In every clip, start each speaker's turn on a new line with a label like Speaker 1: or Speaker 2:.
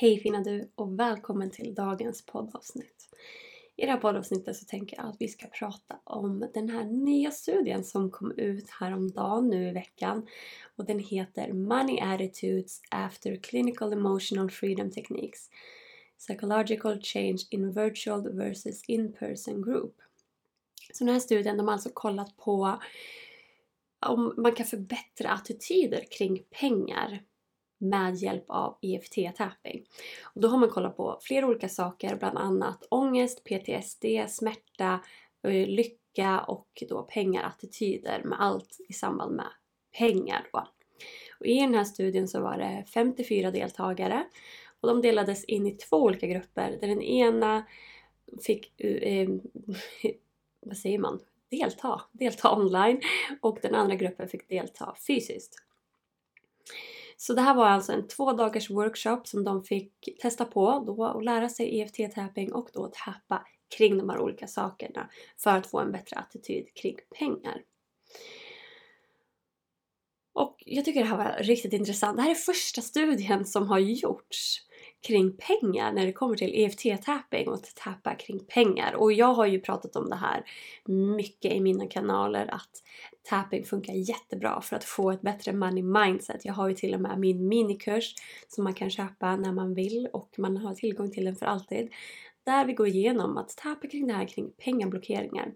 Speaker 1: Hej fina du och välkommen till dagens poddavsnitt. I det här poddavsnittet så tänker jag att vi ska prata om den här nya studien som kom ut häromdagen nu i veckan och den heter Money Attitudes After Clinical Emotional Freedom Techniques Psychological Change in Virtual versus In-Person Group. Så den här studien de har alltså kollat på om man kan förbättra attityder kring pengar med hjälp av EFT-tapping. Och då har man kollat på flera olika saker, bland annat ångest, PTSD, smärta, eh, lycka och då pengarattityder med allt i samband med pengar. Då. Och I den här studien så var det 54 deltagare och de delades in i två olika grupper där den ena fick, eh, eh vad säger man, delta, delta online och den andra gruppen fick delta fysiskt. Så det här var alltså en två dagars workshop som de fick testa på då och lära sig EFT-tapping och då tappa kring de här olika sakerna för att få en bättre attityd kring pengar. Och jag tycker det här var riktigt intressant. Det här är första studien som har gjorts kring pengar när det kommer till EFT-tapping och att tappa kring pengar. Och jag har ju pratat om det här mycket i mina kanaler att tapping funkar jättebra för att få ett bättre money mindset. Jag har ju till och med min minikurs som man kan köpa när man vill och man har tillgång till den för alltid. Där vi går igenom att tappa kring det här kring pengablockeringar.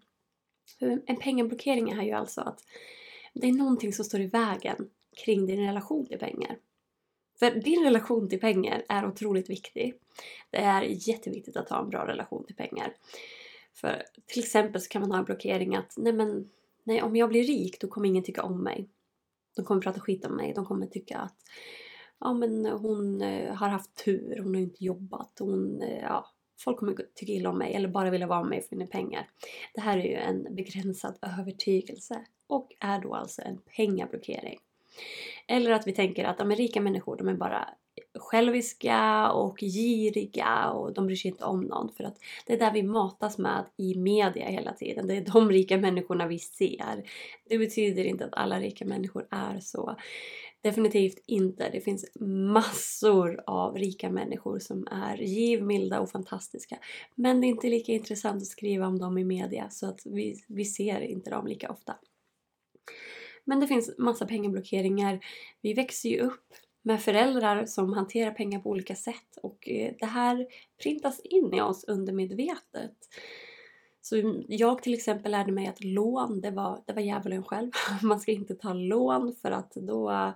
Speaker 1: En pengablockering är ju alltså att det är någonting som står i vägen kring din relation till pengar. För din relation till pengar är otroligt viktig. Det är jätteviktigt att ha en bra relation till pengar. För till exempel så kan man ha en blockering att nej men nej, om jag blir rik då kommer ingen tycka om mig. De kommer prata skit om mig. De kommer tycka att ja men hon eh, har haft tur, hon har inte jobbat, hon, eh, ja, folk kommer tycka illa om mig eller bara vilja vara med mig för mina pengar. Det här är ju en begränsad övertygelse och är då alltså en pengablockering. Eller att vi tänker att de är rika människor, de är bara själviska och giriga och de bryr sig inte om någon. För att det är där vi matas med i media hela tiden. Det är de rika människorna vi ser. Det betyder inte att alla rika människor är så. Definitivt inte. Det finns massor av rika människor som är givmilda och fantastiska. Men det är inte lika intressant att skriva om dem i media så att vi, vi ser inte dem lika ofta. Men det finns massa pengablockeringar. Vi växer ju upp med föräldrar som hanterar pengar på olika sätt och eh, det här printas in i oss undermedvetet. Så jag till exempel lärde mig att lån, det var, det var djävulen själv. Man ska inte ta lån för att då...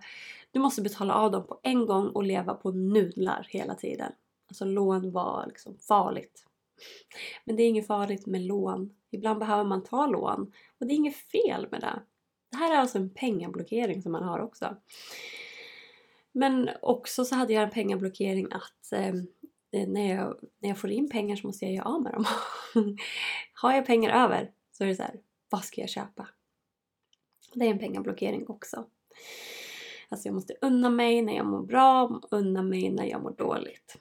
Speaker 1: Du måste betala av dem på en gång och leva på nudlar hela tiden. Alltså lån var liksom farligt. Men det är inget farligt med lån. Ibland behöver man ta lån och det är inget fel med det. Det här är alltså en pengablockering som man har också. Men också så hade jag en pengablockering att eh, när, jag, när jag får in pengar så måste jag göra av med dem. har jag pengar över så är det så här, vad ska jag köpa? Det är en pengablockering också. Alltså jag måste unna mig när jag mår bra, unna mig när jag mår dåligt.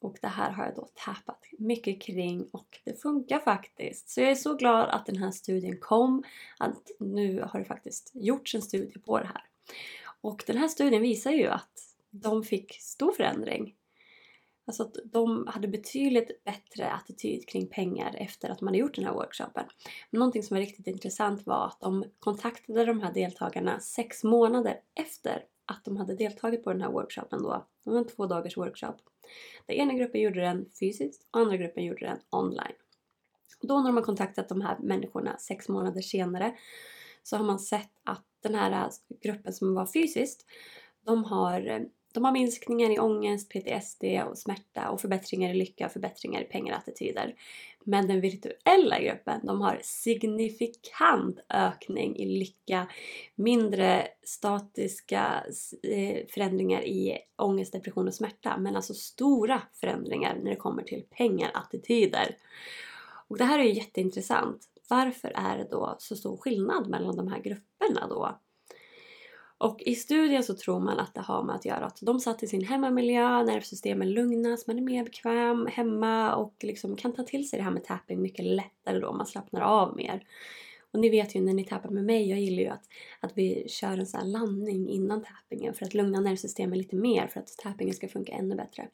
Speaker 1: Och det här har jag då tappat mycket kring och det funkar faktiskt. Så jag är så glad att den här studien kom. Att nu har det faktiskt gjorts en studie på det här. Och den här studien visar ju att de fick stor förändring. Alltså att de hade betydligt bättre attityd kring pengar efter att man hade gjort den här workshopen. Men någonting som var riktigt intressant var att de kontaktade de här deltagarna sex månader efter att de hade deltagit på den här workshopen då. Det var en två dagars workshop. Den ena gruppen gjorde den fysiskt och andra gruppen gjorde den online. Och då när de har kontaktat de här människorna sex månader senare så har man sett att den här gruppen som var fysiskt, de har eh, de har minskningar i ångest, PTSD och smärta och förbättringar i lycka och förbättringar i pengarattityder. Men den virtuella gruppen, de har signifikant ökning i lycka, mindre statiska eh, förändringar i ångest, depression och smärta, men alltså stora förändringar när det kommer till pengarattityder. Och det här är ju jätteintressant. Varför är det då så stor skillnad mellan de här grupperna då? Och i studien så tror man att det har med att göra att de satt i sin hemmamiljö, nervsystemen lugnas, man är mer bekväm hemma och liksom kan ta till sig det här med tapping mycket lättare då, man slappnar av mer. Och ni vet ju när ni tappar med mig, jag gillar ju att, att vi kör en sån här landning innan tappingen för att lugna nervsystemet lite mer för att tappingen ska funka ännu bättre.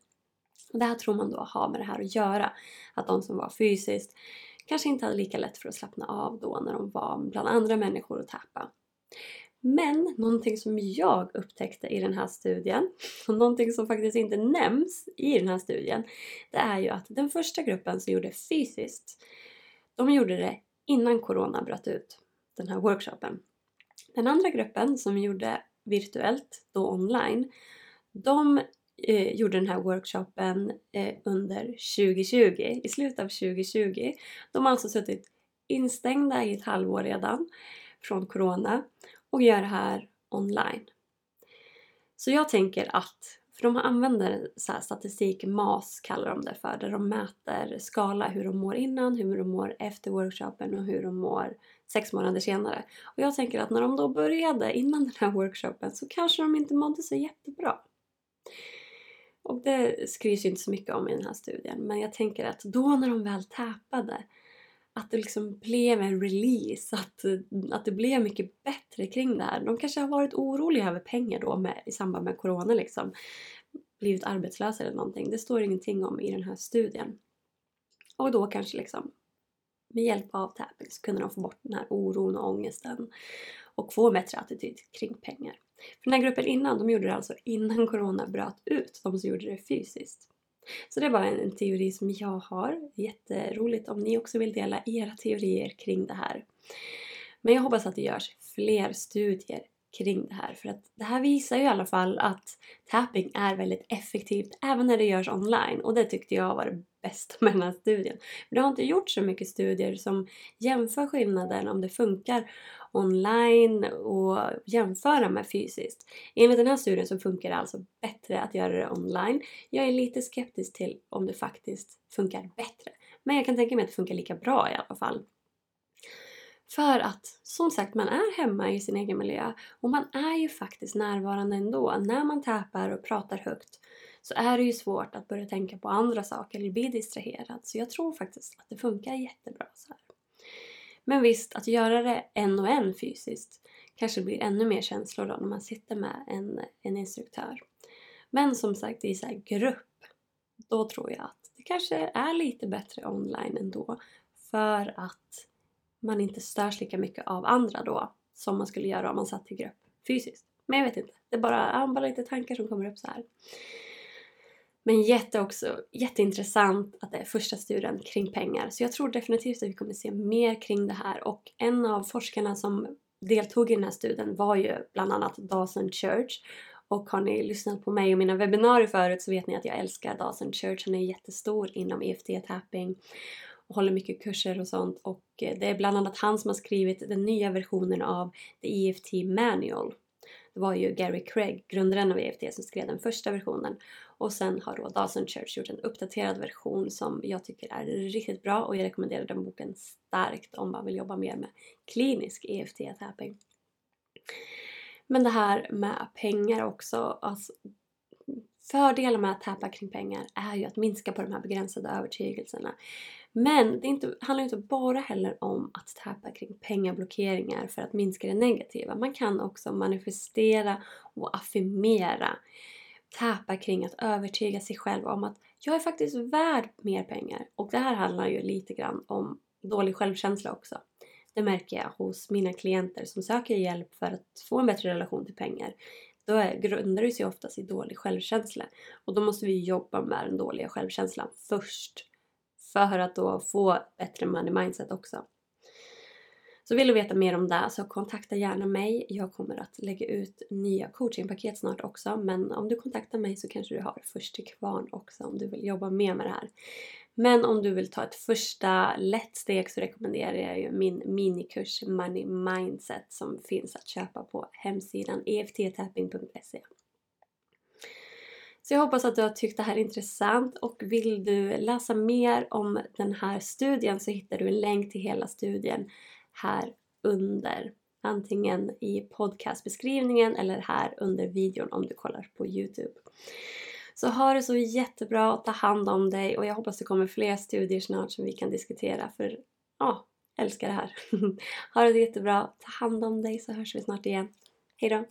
Speaker 1: Och det här tror man då har med det här att göra. Att de som var fysiskt kanske inte hade lika lätt för att slappna av då när de var bland andra människor och tappa. Men någonting som jag upptäckte i den här studien och någonting som faktiskt inte nämns i den här studien det är ju att den första gruppen som gjorde fysiskt de gjorde det innan corona bröt ut, den här workshopen. Den andra gruppen som gjorde virtuellt, då online, de eh, gjorde den här workshopen eh, under 2020, i slutet av 2020. De har alltså suttit instängda i ett halvår redan från Corona och gör det här online. Så jag tänker att, för de använder så statistik, MAS kallar de det för, där de mäter skala hur de mår innan, hur de mår efter workshopen och hur de mår sex månader senare. Och jag tänker att när de då började innan den här workshopen så kanske de inte mådde så jättebra. Och det skrivs ju inte så mycket om i den här studien men jag tänker att då när de väl täpade att det liksom blev en release, att, att det blev mycket bättre kring det här. De kanske har varit oroliga över pengar då med, i samband med Corona liksom. Blivit arbetslösa eller någonting. Det står ingenting om i den här studien. Och då kanske liksom med hjälp av tapping så kunde de få bort den här oron och ångesten och få en bättre attityd kring pengar. För den här gruppen innan, de gjorde det alltså innan Corona bröt ut, de som gjorde det fysiskt. Så det var en, teori som jag har. Jätteroligt om ni också vill dela era teorier kring det här. Men jag hoppas att det görs fler studier kring det här. För att det här visar ju i alla fall att tapping är väldigt effektivt även när det görs online. Och det tyckte jag var det bästa med den här studien. För det har inte gjorts så mycket studier som jämför skillnaden om det funkar online och jämföra med fysiskt. Enligt den här studien så funkar det alltså bättre att göra det online. Jag är lite skeptisk till om det faktiskt funkar bättre. Men jag kan tänka mig att det funkar lika bra i alla fall. För att som sagt, man är hemma i sin egen miljö och man är ju faktiskt närvarande ändå. När man täpar och pratar högt så är det ju svårt att börja tänka på andra saker eller bli distraherad. Så jag tror faktiskt att det funkar jättebra så här. Men visst, att göra det en och en fysiskt kanske blir ännu mer känslor då när man sitter med en, en instruktör. Men som sagt, i så grupp, då tror jag att det kanske är lite bättre online ändå. För att man inte störs lika mycket av andra då som man skulle göra om man satt i grupp fysiskt. Men jag vet inte, det är bara, bara lite tankar som kommer upp så här. Men jätte också, jätteintressant att det är första studien kring pengar. Så jag tror definitivt att vi kommer se mer kring det här. Och en av forskarna som deltog i den här studien var ju bland annat Dawson Church. Och har ni lyssnat på mig och mina webbinarier förut så vet ni att jag älskar Dawson Church. Han är jättestor inom EFT-tapping håller mycket kurser och sånt. Och eh, det är bland annat han som har skrivit den nya versionen av The EFT Manual. Det var ju Gary Craig, grundaren av EFT, som skrev den första versionen. Och sen har då Dawson Church gjort en uppdaterad version som jag tycker är riktigt bra och jag rekommenderar den boken starkt om man vill jobba mer med klinisk EFT-tapping. Men det här med pengar också. Alltså, fördelen med att tappa kring pengar är ju att minska på de här begränsade övertygelserna. Men det inte, handlar inte bara heller om att tappa kring pengablockeringar för att minska det negativa. Man kan också manifestera och affirmera täpa kring att övertyga sig själv om att jag är faktiskt värd mer pengar. Och det här handlar ju lite grann om dålig självkänsla också. Det märker jag hos mina klienter som söker hjälp för att få en bättre relation till pengar. Då är, grundar det sig oftast i dålig självkänsla. Och då måste vi jobba med den dåliga självkänslan först. För att då få bättre money mindset också. Så vill du veta mer om det så kontakta gärna mig. Jag kommer att lägga ut nya coachingpaket snart också men om du kontaktar mig så kanske du har först till kvarn också om du vill jobba mer med det här. Men om du vill ta ett första lätt steg så rekommenderar jag ju min minikurs Money Mindset som finns att köpa på hemsidan efttapping.se. Så jag hoppas att du har tyckt det här är intressant och vill du läsa mer om den här studien så hittar du en länk till hela studien här under. Antingen i podcastbeskrivningen eller här under videon om du kollar på Youtube. Så ha det så jättebra, ta hand om dig och jag hoppas det kommer fler studier snart som vi kan diskutera för ja, älskar det här. ha det jättebra, ta hand om dig så hörs vi snart igen. Hejdå!